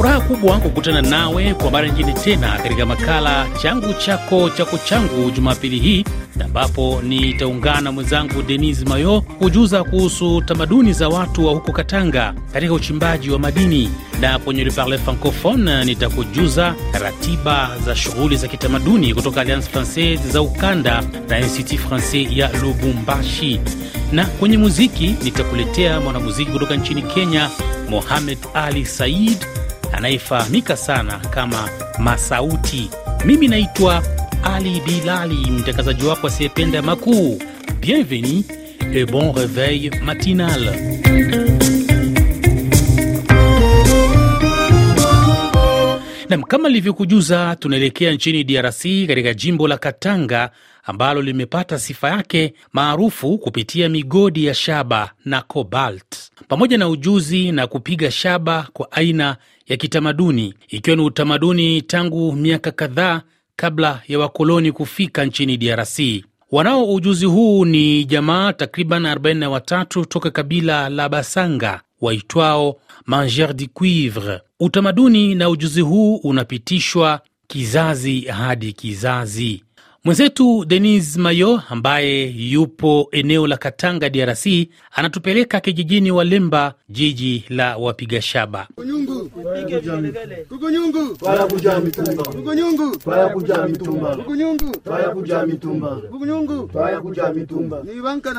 furaha kubwa kukutana nawe kwa mara nyingine tena katika makala changu chako chako changu Jumapili hii ambapo nitaungana mwenzangu Denis Mayo kujuza kuhusu tamaduni za watu wa huko Katanga katika uchimbaji wa madini, na kwenye Le Parle Francophone nitakujuza ratiba za shughuli za kitamaduni kutoka Alliance Francaise za ukanda na Institut Francais ya Lubumbashi, na kwenye muziki nitakuletea mwanamuziki kutoka nchini Kenya, Mohamed Ali Said anayefahamika sana kama Masauti. Mimi naitwa Ali Bilali, mtangazaji wako asiyependa makuu. Bienvenue et bon reveil matinal. Nam, kama nilivyokujuza, tunaelekea nchini DRC katika jimbo la Katanga ambalo limepata sifa yake maarufu kupitia migodi ya shaba na cobalt pamoja na ujuzi na kupiga shaba kwa aina ya kitamaduni, ikiwa ni utamaduni tangu miaka kadhaa kabla ya wakoloni kufika nchini DRC. Wanao ujuzi huu ni jamaa takriban 43 toka kabila la Basanga waitwao Manger du Cuivre. Utamaduni na ujuzi huu unapitishwa kizazi hadi kizazi. Mwenzetu Denis Mayo ambaye yupo eneo la Katanga, DRC, anatupeleka kijijini Walemba, jiji la wapiga shaba.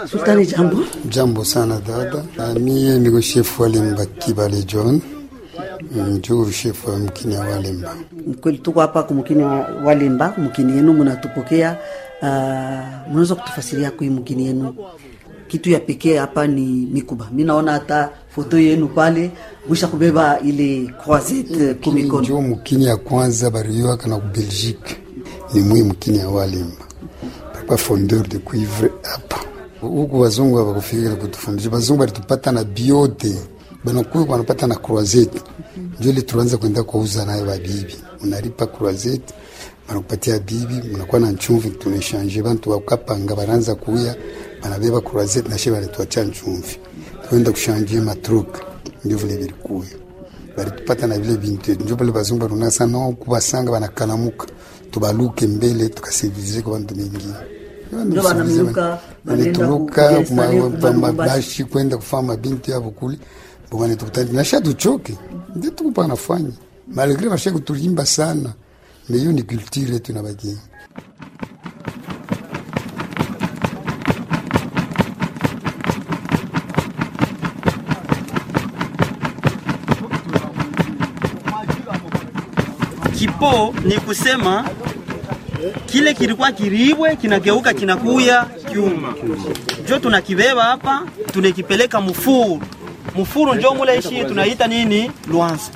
Sultani, jambo. Jambo sana dada, mie niko shefu Walemba Kibale John shefu wa mkini ya Walemba. Kweli tuko hapa kumkini wa Walemba, mkini yenu munatupokea. Uh, mnaweza kutufasiria kui mkini yenu kitu ya pekee hapa ni mikuba. Mi naona hata foto yenu pale mwisha kubeba ile croisette kumikono. Njoo mkini ya kwanza bariwaka na Belgique, ni mwi mkini ya Walemba papa fondeur de cuivre hapa huku. Wazungu hawakufikira kutufundisha, wazungu balitupata na biote banakuwa wanapata na croisette. Ile tuanza kwenda kuuza nayo babibi, unalipa croisette banakupatia bibi, mnakuwa na nchumvi, tunashange bantu wakapanga baranza kuya banabeba croisette na sheba letuacha nchumvi, tuenda kushanje matruk, ndio vile vilikuwa. Balitupata na vile bintu, ndio pale bazungu banuna sana kubasanga banakalamuka, tubaluke mbele tukasivizike kwa bantu banamiuka banaturuka mabashi kwenda kufanya binti yabo kule bwana tukutani nasha tuchoke ndio tukupa nafanya malgré basha kutulimba sana meyo ni culture yetu inabakia Kipo ni kusema kile kilikuwa kiribwe kinageuka kinakuya kyuma, njo tunakibeba hapa tunakipeleka mufuru mufuru njo mule ishi tunaita nini? Lwanza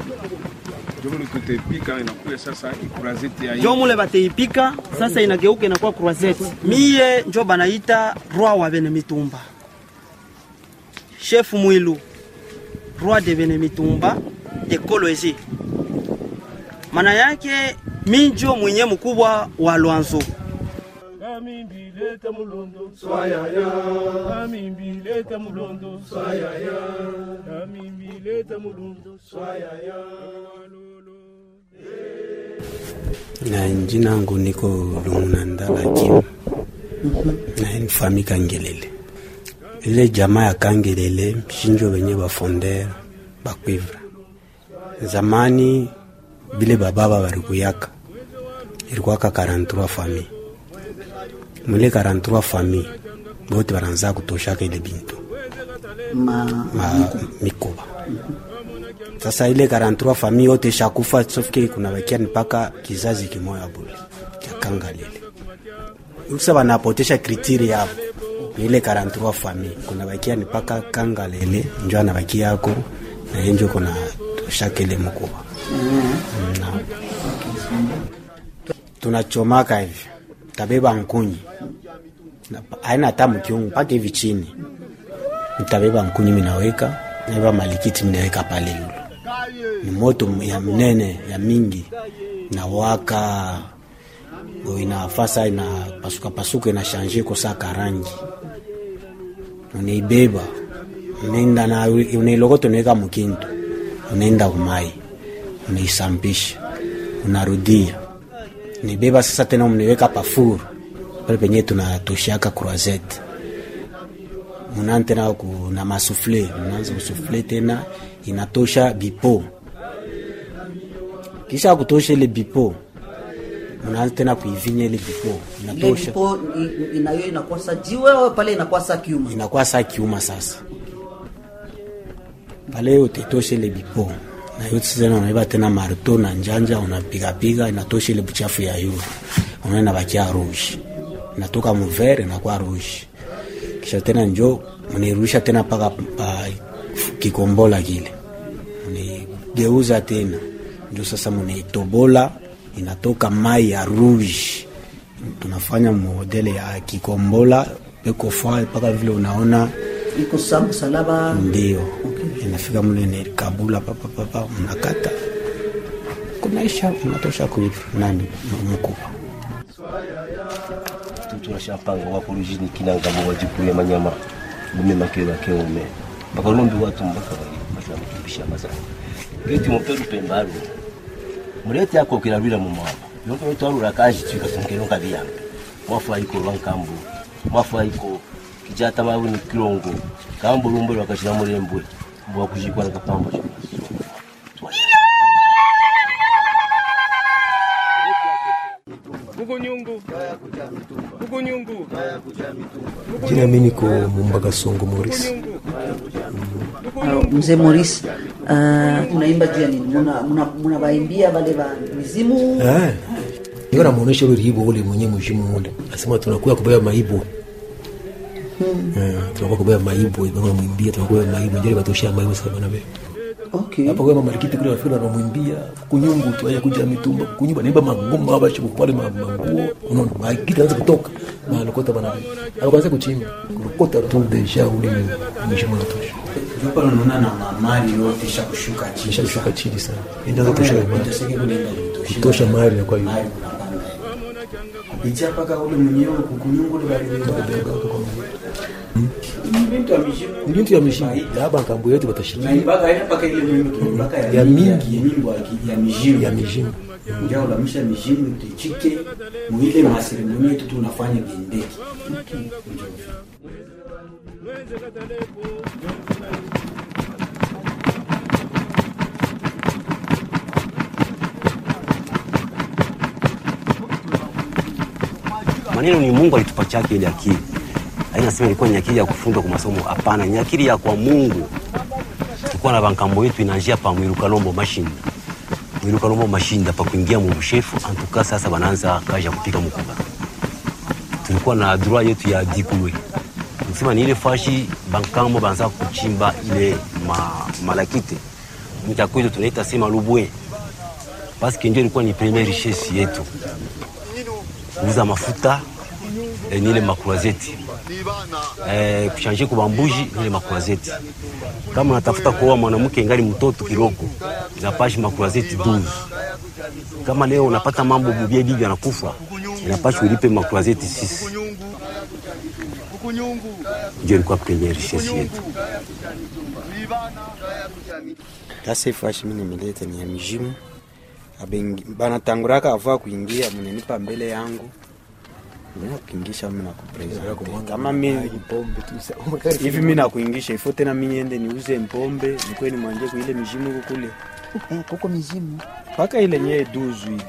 njo mule bateipika sasa inageuka inakuwa croisette. Miye njo banaita roi wa bene mitumba. Chef mwilu roi de bene mitumba ekoloji mana yake minjo mwenye mkubwa wa lwanzo Amimbilete mulondo swayaya Amimbilete mulondo swayaya Amimbilete mulondo swayaya na jina yangu niko Lumunanda Kim na ni fami Kangelele. Ile jamaa ya Kangelele shinjo wenye bafondera bakwivra zamani bile bababa barikuyaka ilikuwaka 43 fami mwile 43 famille. Bote baranza kutoshaka ile bintu. Ma, ma mikuba sasa ile 43 famille yote shakufa sofike kuna bakia mpaka kizazi kimoya bule kya Kangalele usa banapotesha kritiri yabo ile 43 famille. Kuna bakia mpaka Kangalele njo anabakia yako. Na yenjo kuna toshaka ile mkuba mm. tunachomaka hivi tabeba nkunyi. Aina hata mkiungu mpaka hivi chini. Nitabeba nkunyi minaweka nabeba malikiti minaweka pale yulo ni moto ya mnene ya mingi. Na waka inafasa ina pasuka inashanje ina shanje kosaka rangi. Unaibeba unaenda na unailokota unaweka mkinto unaenda umai unaisampisha unarudia nibeba sasa tena mniweka pafuru pale penye tunatoshaka croisette. Muna tena kuna masufle. Mnaanza kusufle tena. Inatosha bipo. Kisha kutosha ile bipo mnaanza tena kuivinya ile bipo. Inatosha. inayo inakuwa sa jiwe au pale inakuwa sa kiuma? Inakuwa sa kiuma sasa. Pale utetosha ile bipo na yote tena unaiba tena marto na njanja unapigapiga inatosha ile buchafu ya yule, unaenda bakia rouge. Inatoka muvere kwa rouge. Kisha tena njo mnirusha tena paka pa kikombola kile. Mnigeuza tena. Njo sasa mnaitobola inatoka mai ya rouge. Tunafanya modele ya kikombola peko fa paka vile unaona. Iko sa msalaba ndio inafika mle kabula papapapa mnakata. Kunaisha mnatosha kuiva nani mkubwa. Tunashapanga wako rujini kinangamo wajikuye manyama. Bume makelo mpaka ulombi watu mpaka bakimbisha mazani geti mopelu pembalu mulete yako kilalwila mu mwaba yonke wetu alula kaji twika tunkeno kabiyambe mwafu ayiko lwankambu mwafu ayiko kijata mabu ni kilongo. Kambo lumbe lwakashira mulembwe mbwa kujikwa na kapambo Bukunyungu. Bukunyungu. Jina mimi niko Mumbaga Songo Morris. Uh, mzee Morris, uh, unaimba juu ya nini Muna- munabaimbia wale wa mizimu Ah. Niko namuonesha ule ribo ule mwenye mshimu ule. Asema tunakuya kubaya kubeba maibu. Eh, tunakuwa kubeba ndio mwimbia tunakuwa maimbo, ndio batoshia maimbo sana bana wewe. okay. Hapo kwa marikiti kule wafika anamwimbia kunyungu tu haya kuja mitumba kunyumba naimba magoma hapa shibu pale manguo unaona marikiti anaanza kutoka na alokota bana. Alikuanza kuchimba. Kulokota tu deja ule mshimu natosha. hapa unaona na mali yote shakushuka chini. shakushuka chini sana. Ndio kutosha kutosha. Mali kwa hiyo. Mali. Kupitia paka ule mwenyewe kukunyungu ule bali bintu ya bintu ya ile mwimbo ibaka ya, mingi. ya mijimu ndio ulamisha mijimu tichike muile maseremoni yetu tunafanya gendeki maneno ni Mungu alitupatia ile akili. Haina sema ilikuwa ni akili ya kufundwa kwa masomo, hapana, ni akili ya kwa Mungu. Tulikuwa na bankambo yetu inaanzia pa Mwirukalombo Mashinda, Mwirukalombo Mashinda pa kuingia mu mshefu antuka. Sasa banaanza kaja kupika mkuba. Tulikuwa na droit yetu ya dikuwe. nisema ni ile fashi bankambo banza kuchimba ile ma, malakite mtakwetu tunaita sema lubwe, paske ndio ilikuwa ni premier richesse yetu Uza mafuta eh, nile makurazeti eh, kushanje kubambuji ile makurazeti. Kama unatafuta kuoa mwanamke ngali mtoto kiloko inapashi makurazeti 12. Kama leo unapata mambo bubie bibi anakufa inapashi ulipe makurazeti 6. Ndio ilikuwa premier richesse yetu. Sasa ifashi mimi nimeleta ni ya abengi banatanguraka avua kuingia mnenipa mbele yangu Mimi kuingisha mimi nakupresent kama mimi hivi mimi nakuingisha ifo tena mimi niende niuze mpombe nikwe nimwanje kuile mijimu huko kule. Kuko mizimu? Mpaka ile nyee duzu ile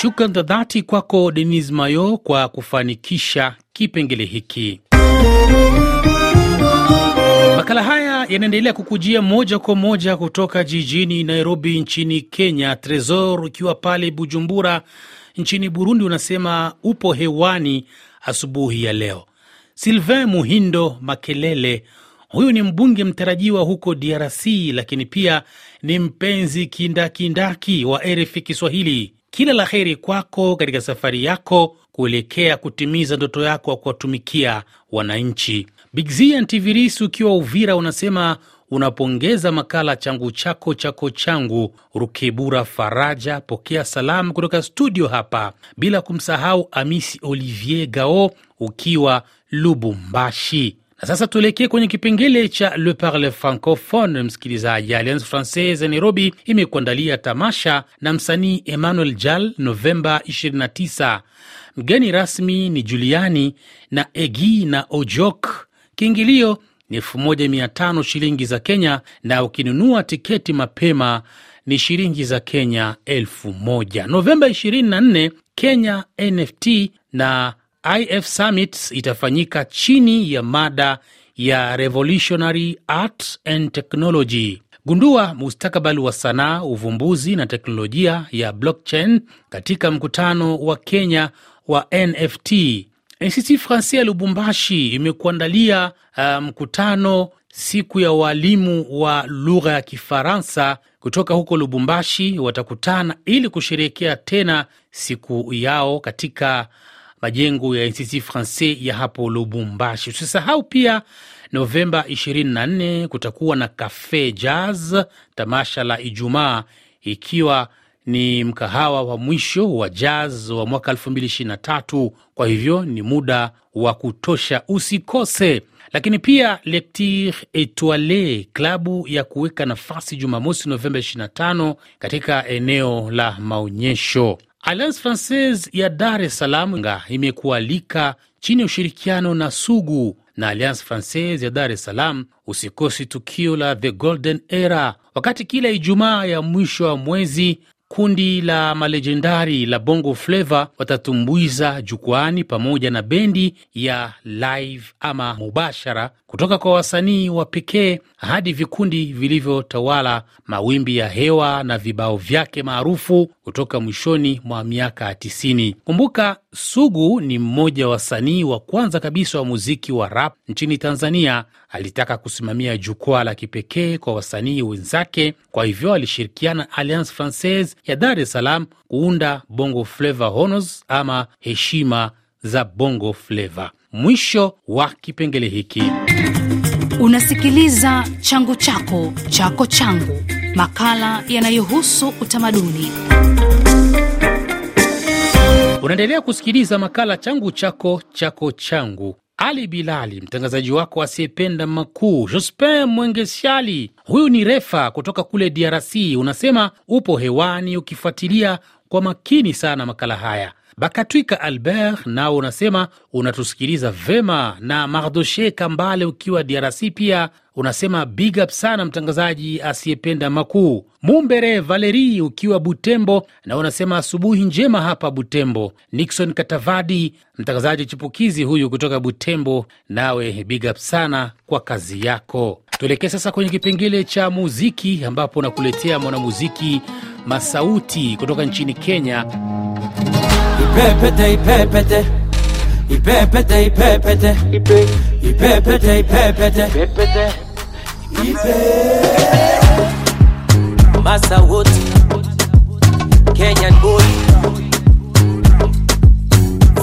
Shukran za dhati kwako Denis Mayo kwa kufanikisha kipengele hiki. Makala haya yanaendelea kukujia moja kwa moja kutoka jijini Nairobi nchini Kenya. Tresor ukiwa pale Bujumbura nchini Burundi unasema upo hewani asubuhi ya leo. Sylvain Muhindo Makelele, huyu ni mbunge mtarajiwa huko DRC, lakini pia ni mpenzi kindakindaki wa RFI Kiswahili. Kila la heri kwako katika safari yako kuelekea kutimiza ndoto yako ya kuwatumikia wananchi. Bigzia Ntivirisi ukiwa Uvira unasema unapongeza makala changu chako chako changu. Rukebura Faraja, pokea salamu kutoka studio hapa, bila kumsahau Amisi Olivier Gao ukiwa Lubumbashi. Na sasa tuelekee kwenye kipengele cha Le Parle Francophone. Msikilizaji, Alliance Francaise Nairobi imekuandalia tamasha na msanii Emmanuel Jal Novemba 29. Mgeni rasmi ni Juliani na Egi na Ojok. Kiingilio ni 1500 shilingi za Kenya, na ukinunua tiketi mapema ni shilingi za Kenya 1000. Novemba 24 Kenya NFT na IF Summit itafanyika chini ya mada ya Revolutionary Art and Technology. Gundua mustakabali wa sanaa, uvumbuzi na teknolojia ya blockchain katika mkutano wa Kenya wa NFT. Institut Francais ya Lubumbashi imekuandalia uh, mkutano siku ya walimu wa lugha ya Kifaransa kutoka huko Lubumbashi. Watakutana ili kusherehekea tena siku yao katika majengo ya Institut Francais ya hapo Lubumbashi. Usisahau pia Novemba 24 kutakuwa na Cafe Jazz, tamasha la Ijumaa, ikiwa ni mkahawa wa mwisho wa jazz wa mwaka 2023. Kwa hivyo ni muda wa kutosha, usikose. Lakini pia Lecture Etoile, klabu ya kuweka nafasi, Jumamosi Novemba 25 katika eneo la maonyesho. Alliance Francaise ya Dar es Salaam imekualika chini ya ushirikiano na Sugu na Alliance Francaise ya Dar es Salaam. Usikosi tukio la The Golden Era wakati kila Ijumaa ya mwisho wa mwezi kundi la malejendari la Bongo Flava watatumbuiza jukwani pamoja na bendi ya live ama mubashara kutoka kwa wasanii wa pekee hadi vikundi vilivyotawala mawimbi ya hewa na vibao vyake maarufu kutoka mwishoni mwa miaka ya tisini. Kumbuka, Sugu ni mmoja wa wasanii wa kwanza kabisa wa muziki wa rap nchini Tanzania. Alitaka kusimamia jukwaa la kipekee kwa wasanii wenzake, kwa hivyo alishirikiana Alliance Francaise ya Dar es Salaam kuunda Bongo Flava Honors ama heshima za Bongo Flava. Mwisho wa kipengele hiki. Unasikiliza changu chako chako changu, makala yanayohusu utamaduni. Unaendelea kusikiliza makala changu chako chako changu. Ali Bilali, mtangazaji wako asiyependa makuu. Jospin Mwengesiali, huyu ni refa kutoka kule DRC, unasema upo hewani ukifuatilia kwa makini sana makala haya. Bakatwika Albert nao unasema unatusikiliza vema, na Mardoshe Kambale ukiwa DRC pia unasema big up sana mtangazaji asiyependa makuu. Mumbere Valeri ukiwa Butembo na unasema asubuhi njema hapa Butembo. Nixon Katavadi mtangazaji chipukizi huyu kutoka Butembo, nawe big up sana kwa kazi yako. Tuelekee sasa kwenye kipengele cha muziki ambapo nakuletea mwanamuziki Masauti kutoka nchini Kenya. Ipepete, ipepete. Ipepete, ipepete. Ipepete, ipepete. Masa wote Kenyan boy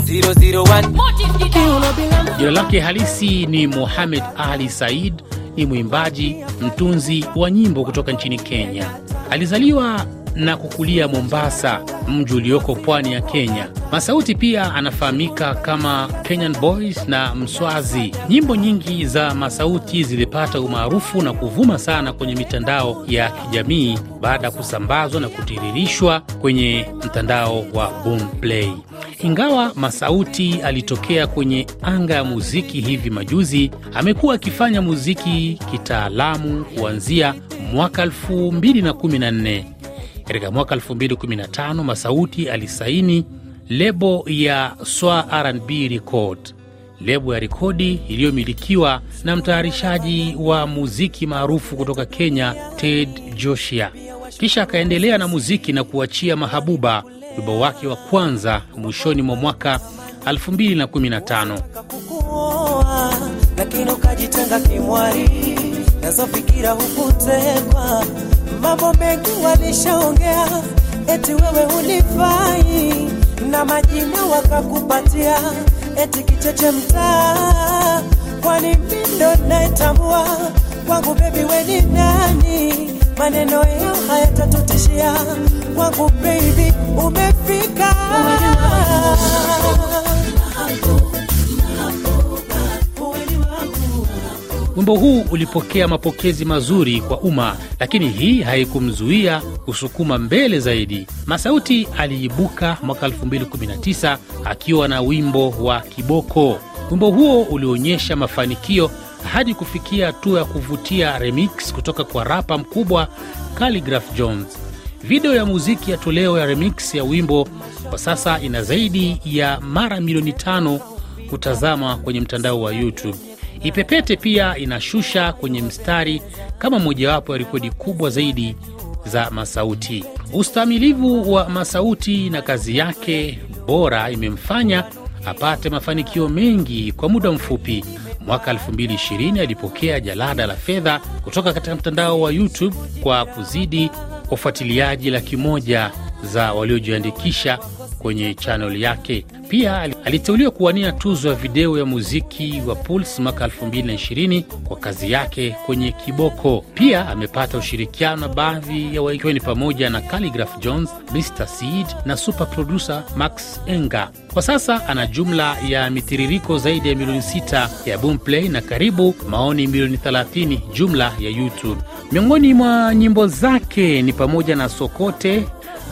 001 Jina lake halisi ni Mohamed Ali Said, ni mwimbaji mtunzi wa nyimbo kutoka nchini Kenya. Alizaliwa na kukulia Mombasa, mji ulioko pwani ya Kenya. Masauti pia anafahamika kama Kenyan Boys na Mswazi. Nyimbo nyingi za Masauti zilipata umaarufu na kuvuma sana kwenye mitandao ya kijamii baada ya kusambazwa na kutiririshwa kwenye mtandao wa Boomplay. Ingawa Masauti alitokea kwenye anga ya muziki hivi majuzi, amekuwa akifanya muziki kitaalamu kuanzia mwaka 2014. Katika mwaka 2015 Masauti alisaini lebo ya Swa R&B Record, lebo ya rekodi iliyomilikiwa na mtayarishaji wa muziki maarufu kutoka Kenya Ted Joshua. Kisha akaendelea na muziki na kuachia Mahabuba, wimbo wake wa kwanza mwishoni mwa mwaka 2015. kukuoa lakini ukajitenga kimwari, nazo hukutekwa. Mambo mengi walishaongea, eti wewe unifai na majina wakakupatia eti kicheche mtaa. Kwani mindo naetambua kwangu bebi weni nani? Maneno yao hayatatutishia kwangu baby umefika Wimbo huu ulipokea mapokezi mazuri kwa umma, lakini hii haikumzuia kusukuma mbele zaidi. Masauti aliibuka mwaka 2019 akiwa na wimbo wa Kiboko. Wimbo huo ulionyesha mafanikio hadi kufikia hatua ya kuvutia remix kutoka kwa rapa mkubwa Khaligraph Jones. Video ya muziki ya toleo ya remix ya wimbo kwa sasa ina zaidi ya mara milioni tano kutazama kwenye mtandao wa YouTube. Ipepete pia inashusha kwenye mstari kama mojawapo ya rekodi kubwa zaidi za Masauti. Ustamilivu wa Masauti na kazi yake bora imemfanya apate mafanikio mengi kwa muda mfupi. Mwaka 2020 alipokea jalada la fedha kutoka katika mtandao wa YouTube kwa kuzidi wafuatiliaji laki moja za waliojiandikisha kwenye chaneli yake. Pia aliteuliwa kuwania tuzo ya video ya muziki wa Pulse mwaka 2020 kwa kazi yake kwenye Kiboko. Pia amepata ushirikiano na baadhi ya waikiwa ni pamoja na Khaligraph Jones, Mr Seed na super producer Max Enga. Kwa sasa ana jumla ya mitiririko zaidi ya milioni 6 ya Boomplay na karibu maoni milioni 30 jumla ya YouTube. Miongoni mwa nyimbo zake ni pamoja na Sokote,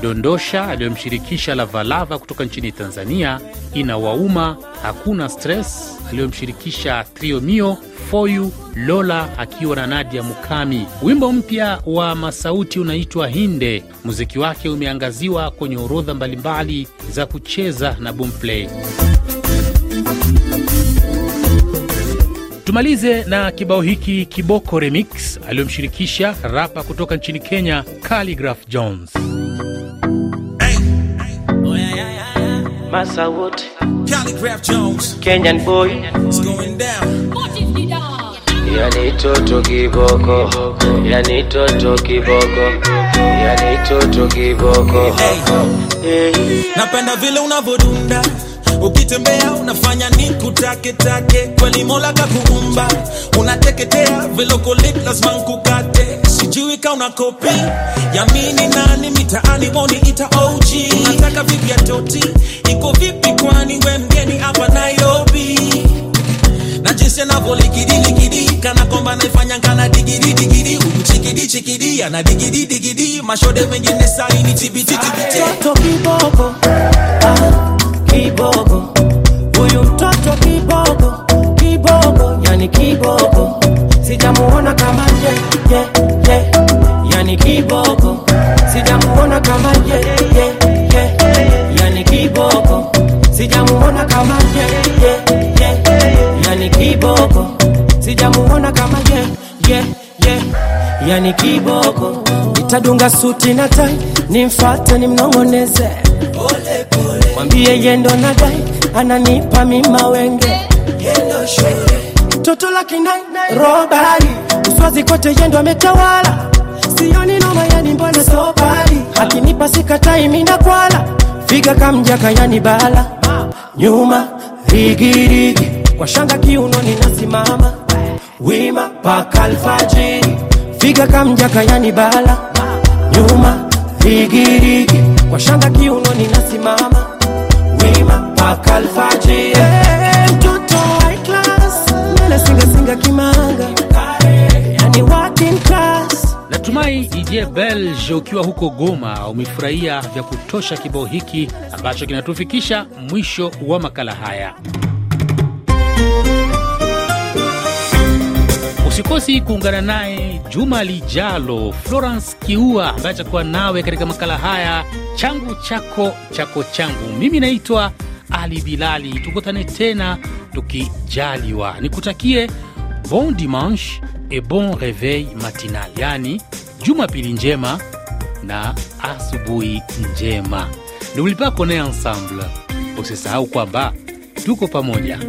Dondosha aliyomshirikisha Lavalava kutoka nchini Tanzania, Inawauma, Hakuna Stress aliyomshirikisha Trio Mio, Foyu, Lola akiwa na Nadia Mukami. Wimbo mpya wa Masauti unaitwa Hinde. Muziki wake umeangaziwa kwenye orodha mbalimbali za kucheza na Boomplay. Tumalize na kibao hiki Kiboko Remix aliyomshirikisha rapa kutoka nchini Kenya, Khaligraph Jones. Massa Wood, Calligraph Jones, Kenyan boy. It's going down. yani toto kiboko. Yani toto kiboko. Yani toto kiboko. Hey, napenda vile unavodunda ukitembea unafanya ni kutake kweli mola kakuumba unateketea velokolit lazima nkukate. Sijui ka kopi yamini nani mitaani woni ita og unataka vipi toti? Iko vipi kwani we mgeni hapa nairobi? Na jinsi anavyolikidiliki kana kwamba naifanya nkana digidi digidi. Chikidi ana digidi mashode mengine saini tibiti tibiti Mtoto kiboko ah, kiboko huyu mtoto kibogo, kibogo, yani kibogo, sijamuona kama ye, ye, ye. yani kibogo, sijamuona kama ye, ye, ye. yani kibogo, sijamuona kama ye, ye, ye. yani kibogo, sijamuona kama ye, ye, ye. yani kibogo, itadunga suti na tai nimfate nimnong'oneze mwambie yendo na ananipa mima wenge. Toto la kinai robari. Uswazi kote yendo ametawala. Sioni noma yani mbona sobari akinipa sikatai mina kwala figa kamjaka yani bala. Nyuma rigirigi kwa shanga kiunoni nasimama wima paka figa kamjaka yani bala. Nyuma rigirigi kwa shanga kiunoni nasimama wima paka alfajiri hey, mtoto high class mbele singasinga kimanga yani working class Natumai DJ Belge ukiwa huko Goma umefurahia vya kutosha kibao hiki ambacho kinatufikisha mwisho wa makala haya. Usikosi kuungana naye juma lijalo, Florence Kiua ambaye atakuwa nawe katika makala haya changu chako chako changu. Mimi naitwa Ali Bilali, tukutane tena tukijaliwa. Nikutakie bon dimanche et bon reveil matinal, yani jumapili njema na asubuhi njema. N'oublie pas qu'on est ensemble. Usisahau kwamba tuko pamoja.